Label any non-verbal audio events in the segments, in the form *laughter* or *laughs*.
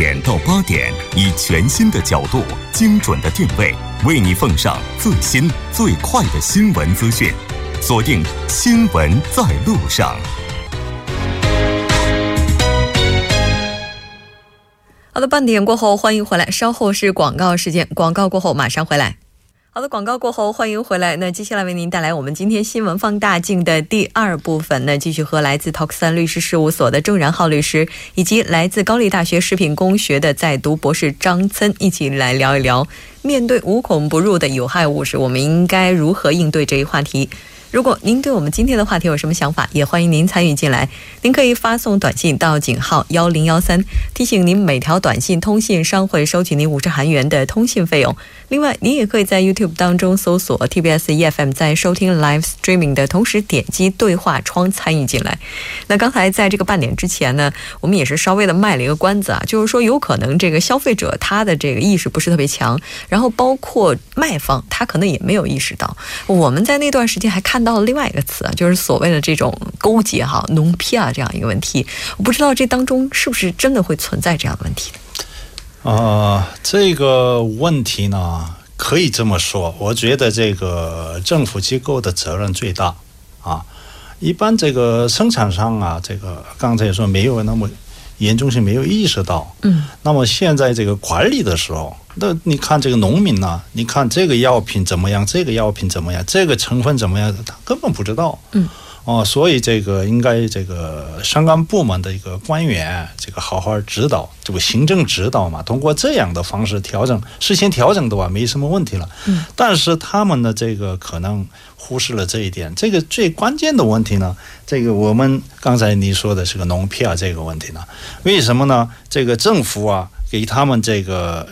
点到八点，以全新的角度、精准的定位，为你奉上最新最快的新闻资讯。锁定《新闻在路上》。好的，半点过后欢迎回来，稍后是广告时间，广告过后马上回来。好的，广告过后，欢迎回来。那接下来为您带来我们今天新闻放大镜的第二部分。那继续和来自 Talk 三律师事务所的郑然浩律师，以及来自高丽大学食品工学的在读博士张森一起来聊一聊，面对无孔不入的有害物质，我们应该如何应对这一话题。如果您对我们今天的话题有什么想法，也欢迎您参与进来。您可以发送短信到井号幺零幺三，提醒您每条短信通信商会收取您五十韩元的通信费用。另外，您也可以在 YouTube 当中搜索 TBS EFM，在收听 Live Streaming 的同时点击对话窗参与进来。那刚才在这个半点之前呢，我们也是稍微的卖了一个关子啊，就是说有可能这个消费者他的这个意识不是特别强，然后包括卖方他可能也没有意识到。我们在那段时间还看。看到了另外一个词啊，就是所谓的这种勾结哈、农批啊这样一个问题，我不知道这当中是不是真的会存在这样的问题。啊，这个问题呢，可以这么说，我觉得这个政府机构的责任最大啊。一般这个生产商啊，这个刚才说没有那么严重性，没有意识到。嗯。那么现在这个管理的时候。那你看这个农民呢？你看这个药品怎么样？这个药品怎么样？这个成分怎么样？他根本不知道。嗯。哦，所以这个应该这个相关部门的一个官员，这个好好指导，这个行政指导嘛，通过这样的方式调整，事先调整的话，没什么问题了。嗯。但是他们的这个可能忽视了这一点。这个最关键的问题呢，这个我们刚才你说的是个农票这个问题呢？为什么呢？这个政府啊，给他们这个。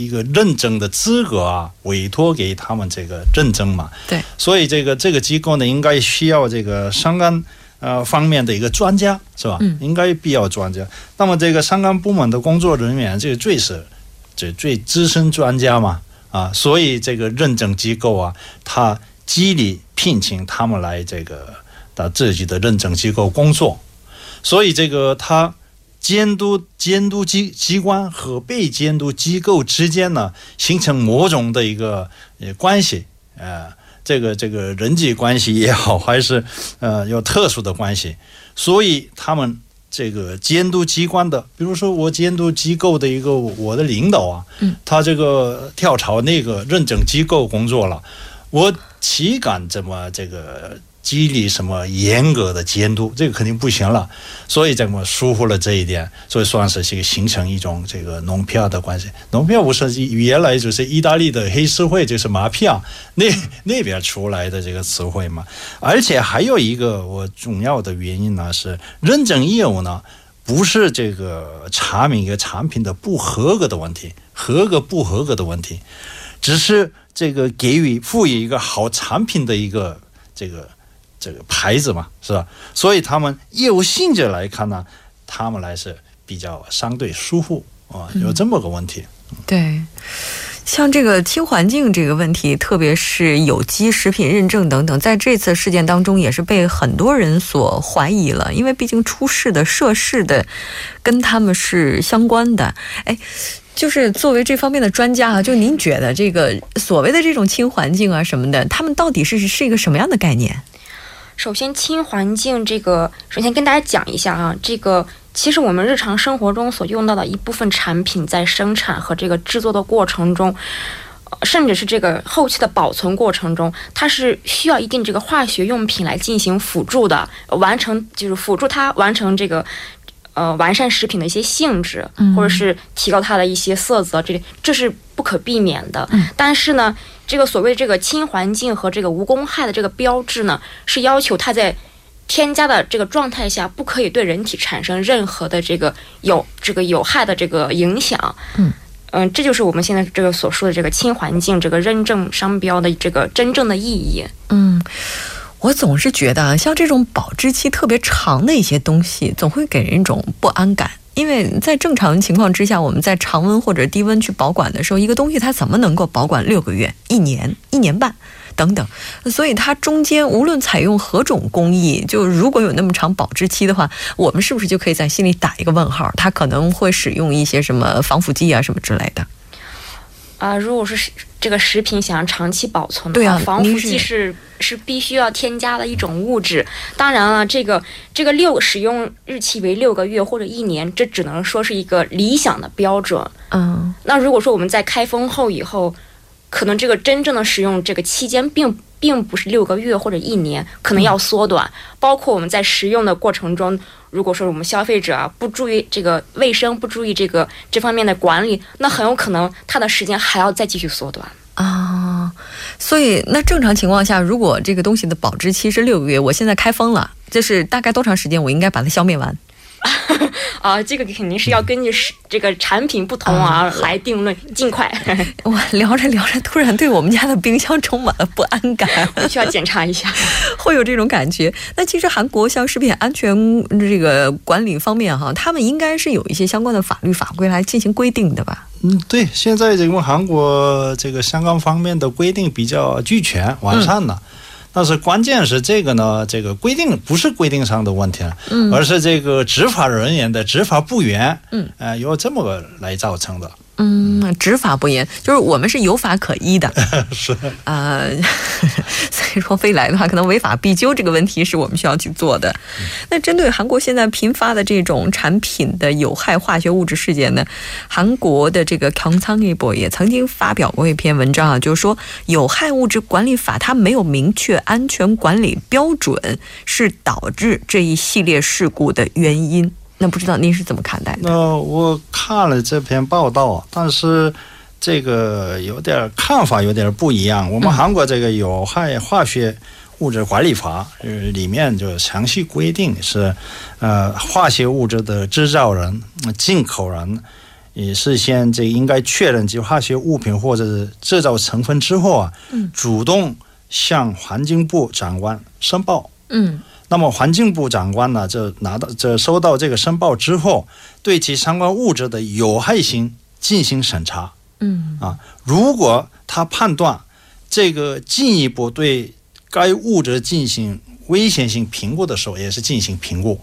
一个认证的资格啊，委托给他们这个认证嘛。对。所以这个这个机构呢，应该需要这个相关呃方面的一个专家，是吧？嗯。应该必要专家。那么这个相关部门的工作人员，这个最是这最资深专家嘛啊。所以这个认证机构啊，他激励聘请他们来这个到自己的认证机构工作。所以这个他。监督监督机机关和被监督机构之间呢，形成某种的一个呃关系，呃，这个这个人际关系也好，还是呃有特殊的关系，所以他们这个监督机关的，比如说我监督机构的一个我的领导啊，嗯，他这个跳槽那个认证机构工作了，我岂敢怎么这个？激励什么严格的监督，这个肯定不行了，所以怎么疏忽了这一点，所以算是这个形成一种这个农票的关系。农票不是原来就是意大利的黑社会，就是马票那 *laughs* 那边出来的这个词汇嘛。而且还有一个我重要的原因呢，是认证业务呢，不是这个查明一个产品的不合格的问题，合格不合格的问题，只是这个给予赋予一个好产品的一个这个。这个牌子嘛，是吧？所以他们业务性质来看呢，他们来是比较相对舒服啊，有这么个问题。对，像这个轻环境这个问题，特别是有机食品认证等等，在这次事件当中也是被很多人所怀疑了，因为毕竟出事的涉事的跟他们是相关的。哎，就是作为这方面的专家啊，就您觉得这个所谓的这种轻环境啊什么的，他们到底是是一个什么样的概念？首先，氢环境这个，首先跟大家讲一下啊，这个其实我们日常生活中所用到的一部分产品，在生产和这个制作的过程中，甚至是这个后期的保存过程中，它是需要一定这个化学用品来进行辅助的，完成就是辅助它完成这个呃完善食品的一些性质，或者是提高它的一些色泽，这这是不可避免的。但是呢。这个所谓这个亲环境和这个无公害的这个标志呢，是要求它在添加的这个状态下，不可以对人体产生任何的这个有这个有害的这个影响。嗯嗯，这就是我们现在这个所说的这个亲环境这个认证商标的这个真正的意义。嗯，我总是觉得像这种保质期特别长的一些东西，总会给人一种不安感。因为在正常情况之下，我们在常温或者低温去保管的时候，一个东西它怎么能够保管六个月、一年、一年半？等等。所以它中间无论采用何种工艺，就如果有那么长保质期的话，我们是不是就可以在心里打一个问号？它可能会使用一些什么防腐剂啊什么之类的。啊，如果是这个食品想要长期保存的话，防腐剂是是必须要添加的一种物质。当然了，这个这个六使用日期为六个月或者一年，这只能说是一个理想的标准。嗯，那如果说我们在开封后以后，可能这个真正的使用这个期间并并不是六个月或者一年，可能要缩短。包括我们在食用的过程中。如果说我们消费者啊不注意这个卫生，不注意这个这方面的管理，那很有可能它的时间还要再继续缩短啊。所以，那正常情况下，如果这个东西的保质期是六个月，我现在开封了，就是大概多长时间我应该把它消灭完？*laughs* 啊，这个肯定是要根据是这个产品不同啊来定论，尽快。*laughs* 我聊着聊着，突然对我们家的冰箱充满了不安感，*laughs* 需要检查一下，会有这种感觉。那其实韩国像食品安全这个管理方面哈，他们应该是有一些相关的法律法规来进行规定的吧？嗯，对，现在因为韩国这个相关方面的规定比较俱全完善了。但是关键是这个呢，这个规定不是规定上的问题了，嗯，而是这个执法人员的执法不严，嗯，呃，由这么个来造成的。嗯，执法不严，就是我们是有法可依的，*laughs* 是。啊，所以说未来的话，可能违法必究这个问题是我们需要去做的。那针对韩国现在频发的这种产品的有害化学物质事件呢，韩国的这个康仓一博也曾经发表过一篇文章啊，就是说有害物质管理法它没有明确安全管理标准，是导致这一系列事故的原因。那不知道您是怎么看待的？那我看了这篇报道啊，但是这个有点看法有点不一样。我们韩国这个有害化学物质管理法，呃，里面就详细规定是，呃，化学物质的制造人、进口人，也事先这应该确认这化学物品或者制造成分之后啊，主动向环境部长官申报。嗯。那么环境部长官呢，就拿到这收到这个申报之后，对其相关物质的有害性进行审查。嗯啊，如果他判断这个进一步对该物质进行危险性评估的时候，也是进行评估。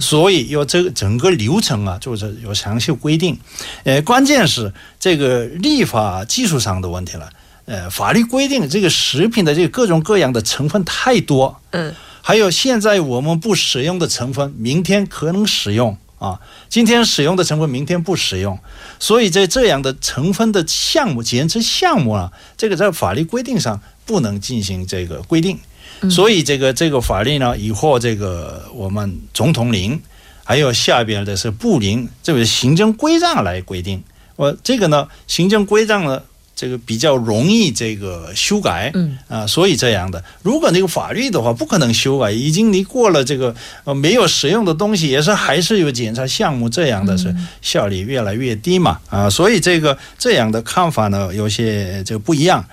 所以有这个整个流程啊，就是有详细规定。呃，关键是这个立法技术上的问题了。呃，法律规定这个食品的这个各种各样的成分太多。嗯。还有现在我们不使用的成分，明天可能使用啊。今天使用的成分，明天不使用。所以在这样的成分的项目、检测项目啊，这个在法律规定上不能进行这个规定。所以这个这个法律呢，以后这个我们总统令，还有下边的是部令，这个行政规章来规定。我这个呢，行政规章呢。这个比较容易这个修改，嗯啊，所以这样的。如果那个法律的话，不可能修改，已经你过了这个呃没有使用的东西，也是还是有检查项目这样的，是效率越来越低嘛啊，所以这个这样的看法呢，有些就不一样。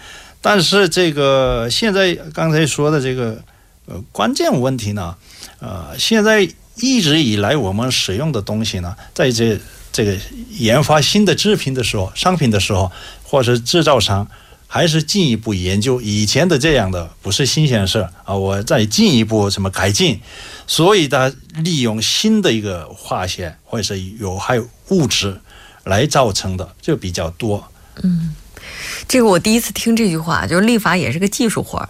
但是这个现在刚才说的这个呃关键问题呢，呃，现在一直以来我们使用的东西呢，在这这个研发新的制品的时候、商品的时候。或者制造商还是进一步研究以前的这样的不是新鲜事啊，我再进一步什么改进，所以它利用新的一个化学或者是有害物质来造成的就比较多。嗯。这个我第一次听这句话，就是立法也是个技术活儿。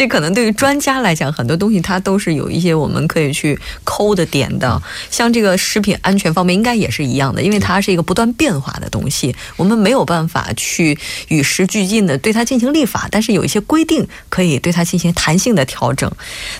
这可能对于专家来讲，很多东西它都是有一些我们可以去抠的点的。像这个食品安全方面，应该也是一样的，因为它是一个不断变化的东西，我们没有办法去与时俱进的对它进行立法，但是有一些规定可以对它进行弹性的调整。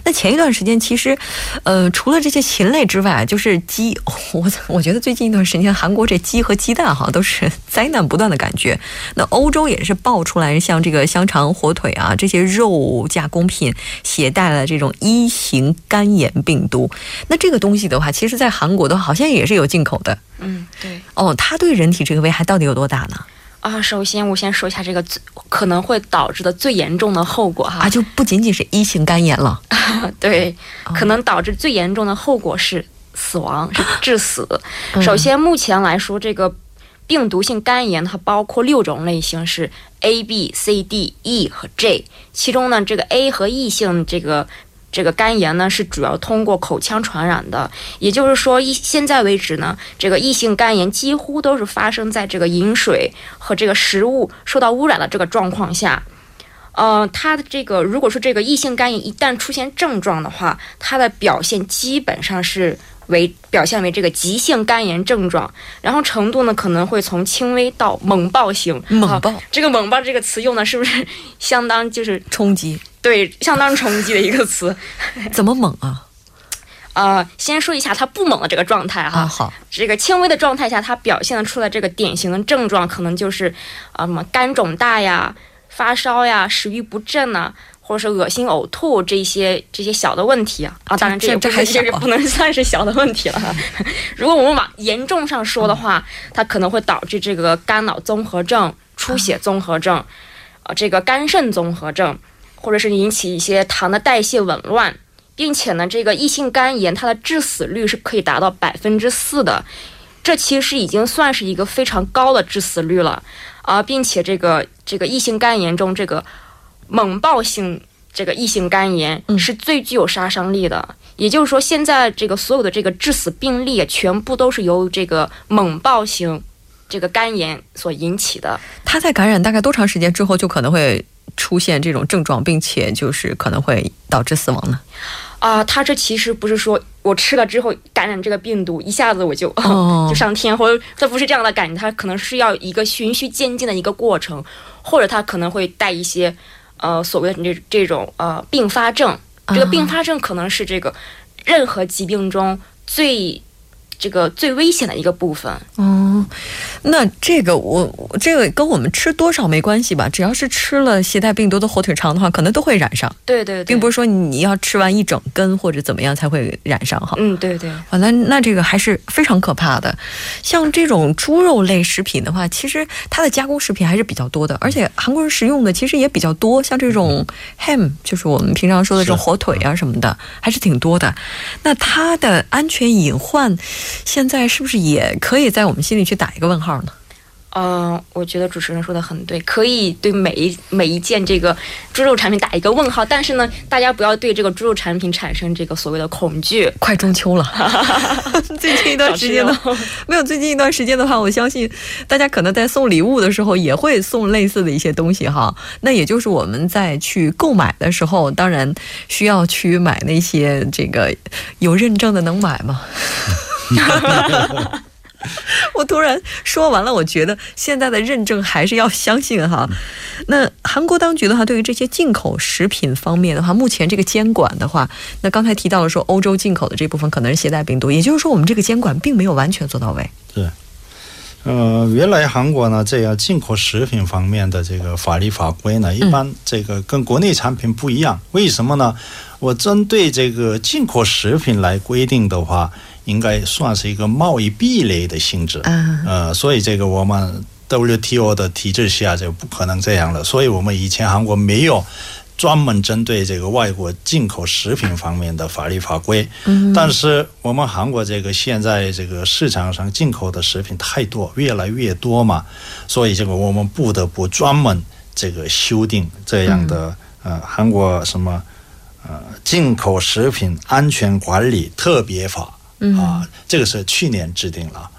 那前一段时间，其实，呃，除了这些禽类之外，就是鸡，我我觉得最近一段时间，韩国这鸡和鸡蛋哈都是灾难不断的感觉。那欧洲也。是爆出来，像这个香肠、火腿啊这些肉加工品携带了这种一型肝炎病毒。那这个东西的话，其实在韩国的话，好像也是有进口的。嗯，对。哦，它对人体这个危害到底有多大呢？啊，首先我先说一下这个最可能会导致的最严重的后果哈。啊，就不仅仅是一型肝炎了。*laughs* 对，可能导致最严重的后果是死亡，是致死。首先，目前来说这个。病毒性肝炎它包括六种类型，是 A、B、C、D、E 和 J。其中呢，这个 A 和 E 性这个这个肝炎呢，是主要通过口腔传染的。也就是说，一现在为止呢，这个 E 性肝炎几乎都是发生在这个饮水和这个食物受到污染的这个状况下。呃，它的这个如果说这个异性肝炎一旦出现症状的话，它的表现基本上是为表现为这个急性肝炎症状，然后程度呢可能会从轻微到猛暴型。猛暴，这个猛暴这个词用的是不是相当就是冲击？对，相当冲击的一个词。*laughs* 怎么猛啊？呃，先说一下它不猛的这个状态哈。好，这个轻微的状态下，它表现出来这个典型的症状可能就是啊什么肝肿大呀。发烧呀，食欲不振呐，或者是恶心呕吐这些这些小的问题啊啊，当然这这还是不能 *laughs* 算是小的问题了。如果我们往严重上说的话，它可能会导致这个肝脑综合症、出血综合症，啊，这个肝肾综合症，或者是引起一些糖的代谢紊乱，并且呢，这个异性肝炎它的致死率是可以达到百分之四的，这其实已经算是一个非常高的致死率了。啊，并且这个这个异性肝炎中，这个猛暴性这个异性肝炎是最具有杀伤力的。也就是说，现在这个所有的这个致死病例，全部都是由这个猛暴性这个肝炎所引起的。它在感染大概多长时间之后，就可能会出现这种症状，并且就是可能会导致死亡呢？啊，它这其实不是说我吃了之后感染这个病毒，一下子我就 *laughs* 就上天，或者它不是这样的感觉，它可能是要一个循序渐进的一个过程，或者它可能会带一些呃所谓的这这种呃并发症，这个并发症可能是这个任何疾病中最。这个最危险的一个部分哦，那这个我这个跟我们吃多少没关系吧？只要是吃了携带病毒的火腿肠的话，可能都会染上。对对，并不是说你要吃完一整根或者怎么样才会染上哈。嗯，对对。反正那这个还是非常可怕的。像这种猪肉类食品的话，其实它的加工食品还是比较多的，而且韩国人食用的其实也比较多。像这种 ham，就是我们平常说的这种火腿啊什么的，还是挺多的。那它的安全隐患。现在是不是也可以在我们心里去打一个问号呢？嗯，我觉得主持人说的很对，可以对每一每一件这个猪肉产品打一个问号。但是呢，大家不要对这个猪肉产品产生这个所谓的恐惧。快中秋了，*laughs* 最近一段时间呢，*laughs* 没有最近一段时间的话，我相信大家可能在送礼物的时候也会送类似的一些东西哈。那也就是我们在去购买的时候，当然需要去买那些这个有认证的，能买吗？*laughs* 我突然说完了，我觉得现在的认证还是要相信哈。那韩国当局的话，对于这些进口食品方面的话，目前这个监管的话，那刚才提到了说欧洲进口的这部分可能是携带病毒，也就是说我们这个监管并没有完全做到位。对，呃，原来韩国呢这样进口食品方面的这个法律法规呢，一般这个跟国内产品不一样，为什么呢？我针对这个进口食品来规定的话。应该算是一个贸易壁垒的性质，呃，所以这个我们 WTO 的体制下就不可能这样了。所以我们以前韩国没有专门针对这个外国进口食品方面的法律法规，但是我们韩国这个现在这个市场上进口的食品太多，越来越多嘛，所以这个我们不得不专门这个修订这样的呃韩国什么呃进口食品安全管理特别法。啊，这个是去年制定了，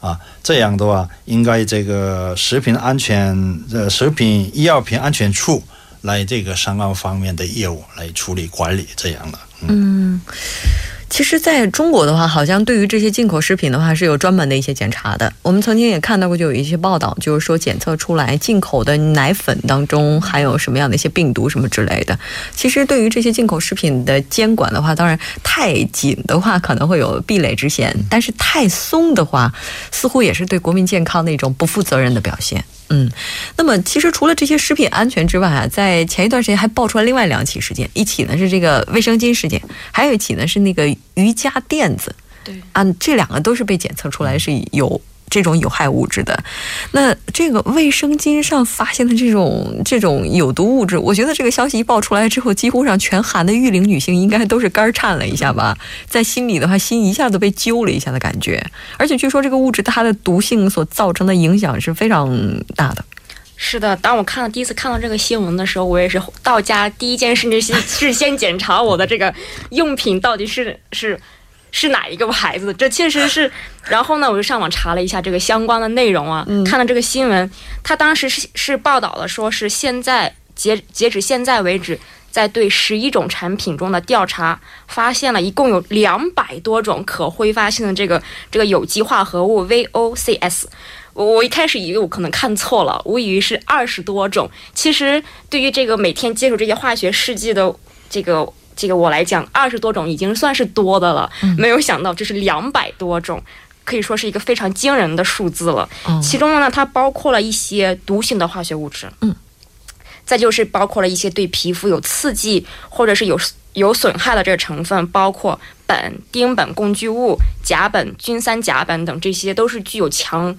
啊，这样的话，应该这个食品安全呃，食品医药品安全处来这个商贸方面的业务来处理管理这样的，嗯。其实，在中国的话，好像对于这些进口食品的话，是有专门的一些检查的。我们曾经也看到过，就有一些报道，就是说检测出来进口的奶粉当中含有什么样的一些病毒什么之类的。其实，对于这些进口食品的监管的话，当然太紧的话可能会有壁垒之嫌，但是太松的话，似乎也是对国民健康的一种不负责任的表现。嗯，那么其实除了这些食品安全之外啊，在前一段时间还爆出来另外两起事件，一起呢是这个卫生巾事件，还有一起呢是那个瑜伽垫子。对，啊，这两个都是被检测出来是有这种有害物质的。那这个卫生巾上发现的这种这种有毒物质，我觉得这个消息一爆出来之后，几乎上全韩的育龄女性应该都是肝颤了一下吧，在心里的话，心一下子被揪了一下的感觉。而且据说这个物质它的毒性所造成的影响是非常大的。是的，当我看到第一次看到这个新闻的时候，我也是到家第一件事就是是先检查我的这个用品到底是是是哪一个牌子。这确实是，*laughs* 然后呢，我就上网查了一下这个相关的内容啊，看了这个新闻，他当时是是报道了，说是现在截截止现在为止，在对十一种产品中的调查，发现了一共有两百多种可挥发性的这个这个有机化合物 VOCs。我我一开始以为我可能看错了，我以为是二十多种。其实对于这个每天接触这些化学试剂的这个这个我来讲，二十多种已经算是多的了。没有想到这是两百多种，可以说是一个非常惊人的数字了。其中呢，它包括了一些毒性的化学物质，嗯，再就是包括了一些对皮肤有刺激或者是有有损害的这个成分，包括苯、丁苯工具物、甲苯、菌三甲苯等，这些都是具有强。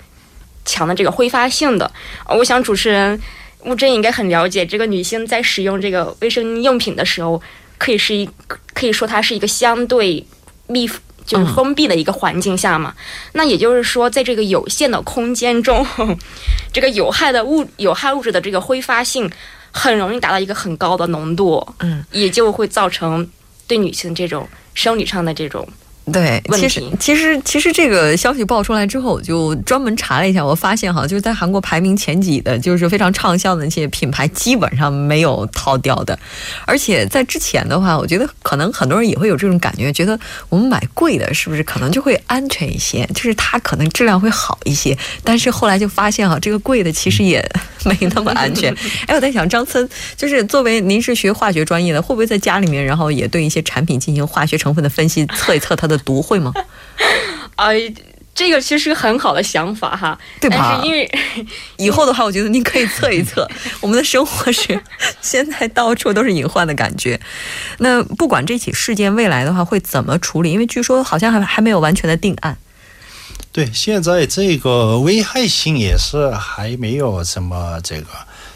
强的这个挥发性的，我想主持人吴真应该很了解，这个女性在使用这个卫生用品的时候，可以是一可以说它是一个相对密就是封闭的一个环境下嘛。那也就是说，在这个有限的空间中，*laughs* 这个有害的物有害物质的这个挥发性很容易达到一个很高的浓度，嗯，也就会造成对女性这种生理上的这种。对，其实其实其实这个消息爆出来之后，我就专门查了一下，我发现哈，就是在韩国排名前几的，就是非常畅销的那些品牌，基本上没有套掉的。而且在之前的话，我觉得可能很多人也会有这种感觉，觉得我们买贵的，是不是可能就会安全一些？就是它可能质量会好一些。但是后来就发现哈，这个贵的其实也 *laughs* 没那么安全。哎，我在想，张森，就是作为您是学化学专业的，会不会在家里面，然后也对一些产品进行化学成分的分析，测一测它的？的毒会吗？哎，*laughs* 这个其实很好的想法哈，*laughs* 对吧？但是因为 *laughs* 以后的话，我觉得您可以测一测。我们的生活是现在到处都是隐患的感觉。那不管这起事件未来的话会怎么处理，因为据说好像还还没有完全的定案。对，现在这个危害性也是还没有什么这个。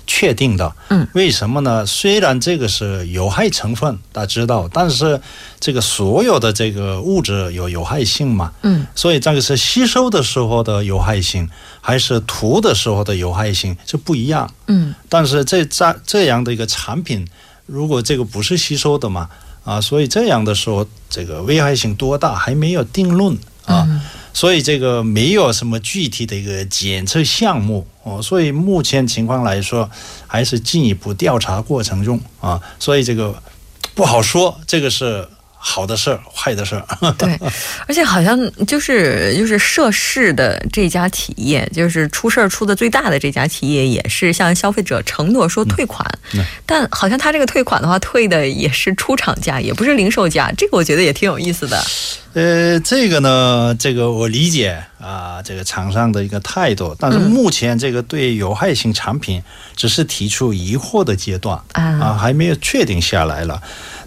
确定的，嗯，为什么呢？虽然这个是有害成分，大家知道，但是这个所有的这个物质有有害性嘛，嗯，所以这个是吸收的时候的有害性，还是涂的时候的有害性是不一样，嗯，但是这这这样的一个产品，如果这个不是吸收的嘛，啊，所以这样的时候，这个危害性多大还没有定论啊。所以这个没有什么具体的一个检测项目哦，所以目前情况来说，还是进一步调查过程中啊，所以这个不好说，这个是。好的事儿，坏的事儿。*laughs* 对，而且好像就是就是涉事的这家企业，就是出事儿出的最大的这家企业，也是向消费者承诺说退款，但好像他这个退款的话，退的也是出厂价，也不是零售价。这个我觉得也挺有意思的。呃，这个呢，这个我理解啊，这个厂商的一个态度，但是目前这个对有害性产品只是提出疑惑的阶段啊，还没有确定下来了。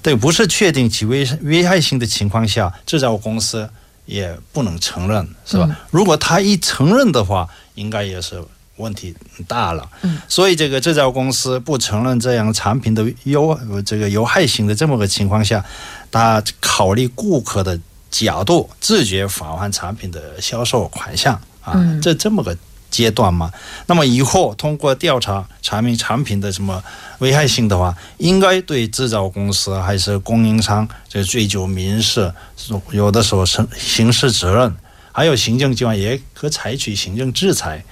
对，不是确定其危危害性的情况下，制造公司也不能承认，是吧？如果他一承认的话，应该也是问题大了。嗯，所以这个制造公司不承认这样产品的有这个有害性的这么个情况下，他考虑顾客的角度，自觉返还产品的销售款项啊，这这么个。阶段嘛，那么以后通过调查查明产品的什么危害性的话，应该对制造公司还是供应商这追究民事，有的时候是刑事责任，还有行政机关也可采取行政制裁。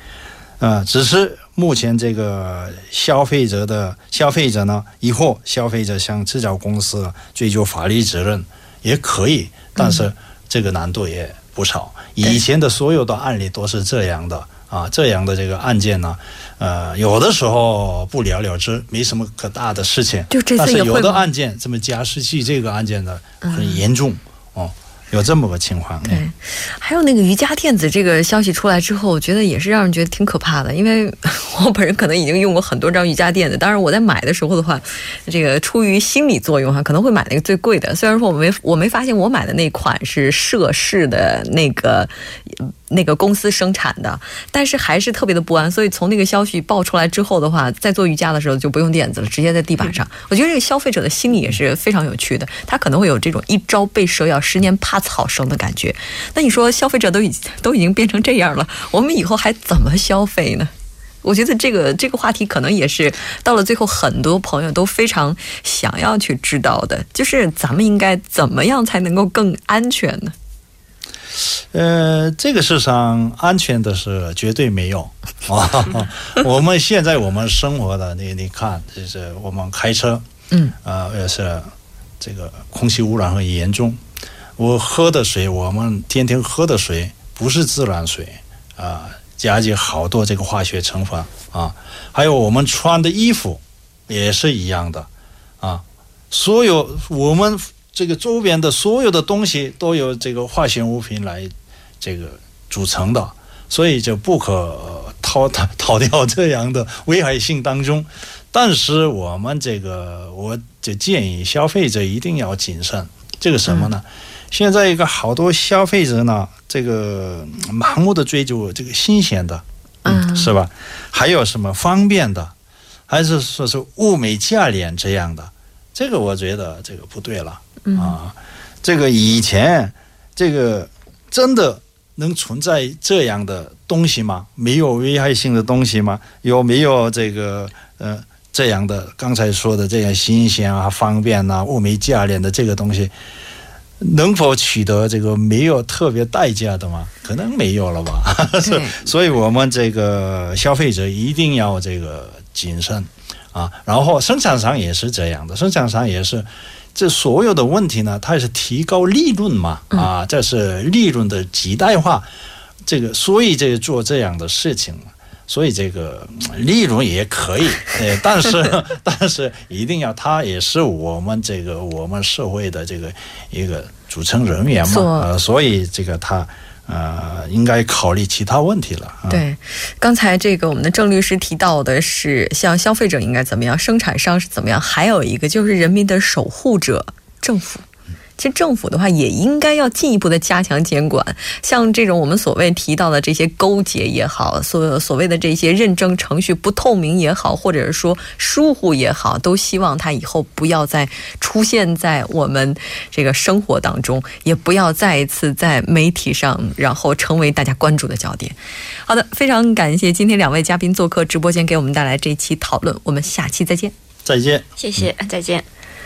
啊，只是目前这个消费者的消费者呢，以后消费者向制造公司追究法律责任也可以，但是这个难度也不少。以前的所有的案例都是这样的。啊，这样的这个案件呢，呃，有的时候不了了之，没什么可大的事情。就这次但是有的案件，这么加湿器这个案件呢，很严重哦。有这么个情况。对，还有那个瑜伽垫子这个消息出来之后，我觉得也是让人觉得挺可怕的，因为 *laughs* 我本人可能已经用过很多张瑜伽垫子，当然我在买的时候的话，这个出于心理作用哈，可能会买那个最贵的。虽然说我没我没发现我买的那款是涉事的那个。那个公司生产的，但是还是特别的不安，所以从那个消息爆出来之后的话，在做瑜伽的时候就不用垫子了，直接在地板上。我觉得这个消费者的心理也是非常有趣的，他可能会有这种一朝被蛇咬，十年怕草绳的感觉。那你说消费者都已都已经变成这样了，我们以后还怎么消费呢？*laughs* 我觉得这个这个话题可能也是到了最后，很多朋友都非常想要去知道的，就是咱们应该怎么样才能够更安全呢？呃，这个世上安全的是绝对没有 *laughs* 啊！我们现在我们生活的，你你看，就是我们开车，嗯，啊，也是这个空气污染很严重。我喝的水，我们天天喝的水不是自来水啊，加进好多这个化学成分啊。还有我们穿的衣服也是一样的啊，所有我们。这个周边的所有的东西都由这个化学物品来这个组成的，所以就不可逃逃逃掉这样的危害性当中。但是我们这个，我就建议消费者一定要谨慎。这个什么呢？现在一个好多消费者呢，这个盲目的追求这个新鲜的，嗯，是吧？还有什么方便的，还是说是物美价廉这样的？这个我觉得这个不对了。啊，这个以前，这个真的能存在这样的东西吗？没有危害性的东西吗？有没有这个呃这样的刚才说的这样新鲜啊、方便啊、物美价廉的这个东西，能否取得这个没有特别代价的吗？可能没有了吧。是，*laughs* 所以我们这个消费者一定要这个谨慎啊。然后生产商也是这样的，生产商也是。这所有的问题呢，它也是提高利润嘛，啊，这是利润的极大化，这个所以这做这样的事情，所以这个利润也可以，呃，*laughs* 但是 *laughs* 但是一定要，他也是我们这个我们社会的这个一个组成人员嘛，呃，所以这个他。呃，应该考虑其他问题了。对，刚才这个我们的郑律师提到的是，像消费者应该怎么样，生产商是怎么样，还有一个就是人民的守护者——政府。其实政府的话也应该要进一步的加强监管，像这种我们所谓提到的这些勾结也好，所所谓的这些认证程序不透明也好，或者是说疏忽也好，都希望它以后不要再出现在我们这个生活当中，也不要再一次在媒体上，然后成为大家关注的焦点。好的，非常感谢今天两位嘉宾做客直播间，给我们带来这一期讨论。我们下期再见。再见。谢谢。再见。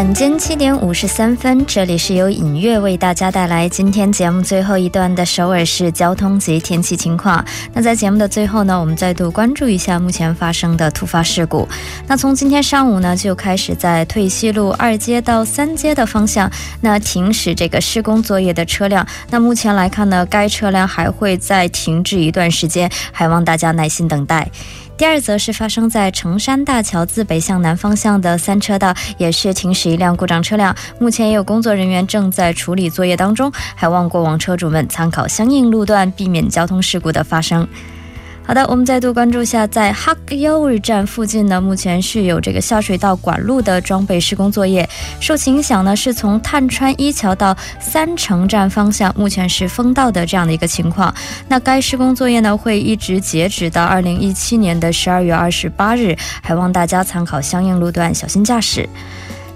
晚间七点五十三分，这里是由影月为大家带来今天节目最后一段的首尔市交通及天气情况。那在节目的最后呢，我们再度关注一下目前发生的突发事故。那从今天上午呢，就开始在退西路二街到三街的方向，那停驶这个施工作业的车辆。那目前来看呢，该车辆还会再停滞一段时间，还望大家耐心等待。第二则是发生在城山大桥自北向南方向的三车道，也是停驶一辆故障车辆，目前也有工作人员正在处理作业当中，还望过往车主们参考相应路段，避免交通事故的发生。好的，我们再度关注一下，在哈格尤日站附近呢，目前是有这个下水道管路的装备施工作业，受其影响呢，是从探川一桥到三城站方向，目前是封道的这样的一个情况。那该施工作业呢，会一直截止到二零一七年的十二月二十八日，还望大家参考相应路段，小心驾驶。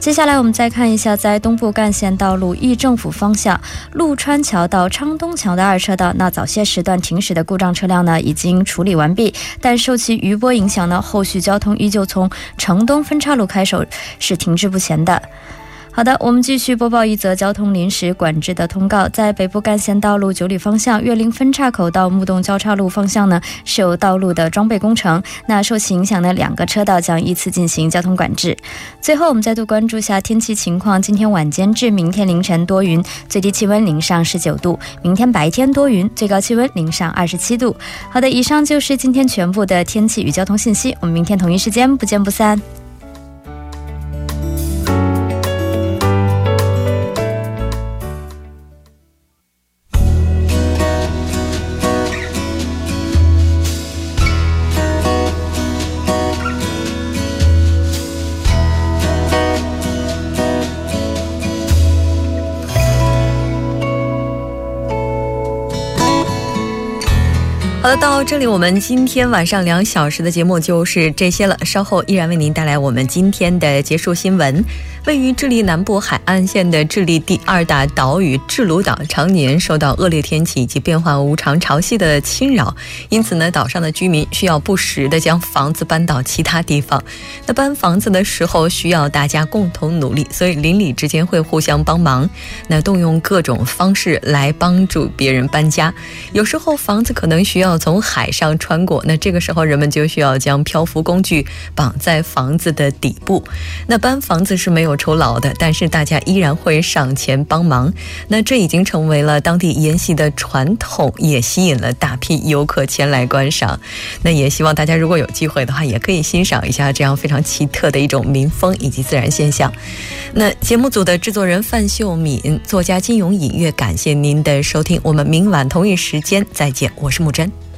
接下来我们再看一下，在东部干线道路义政府方向陆川桥到昌东桥的二车道，那早些时段停驶的故障车辆呢，已经处理完毕，但受其余波影响呢，后续交通依旧从城东分岔路开始是停滞不前的。好的，我们继续播报一则交通临时管制的通告。在北部干线道路九里方向岳林分岔口到木洞交叉路方向呢，是有道路的装备工程。那受其影响的，两个车道将依次进行交通管制。最后，我们再度关注下天气情况。今天晚间至明天凌晨多云，最低气温零上十九度；明天白天多云，最高气温零上二十七度。好的，以上就是今天全部的天气与交通信息。我们明天同一时间不见不散。这里我们今天晚上两小时的节目就是这些了。稍后依然为您带来我们今天的结束新闻。位于智利南部海岸线的智利第二大岛屿智鲁岛，常年受到恶劣天气以及变幻无常潮汐的侵扰，因此呢，岛上的居民需要不时的将房子搬到其他地方。那搬房子的时候需要大家共同努力，所以邻里之间会互相帮忙，那动用各种方式来帮助别人搬家。有时候房子可能需要从海海上穿过，那这个时候人们就需要将漂浮工具绑在房子的底部。那搬房子是没有。酬劳的，但是大家依然会上前帮忙。那这已经成为了当地沿袭的传统，也吸引了大批游客前来观赏。那也希望大家如果有机会的话，也可以欣赏一下这样非常奇特的一种民风以及自然现象。那节目组的制作人范秀敏，作家金勇隐月，感谢您的收听。我们明晚同一时间再见，我是木真。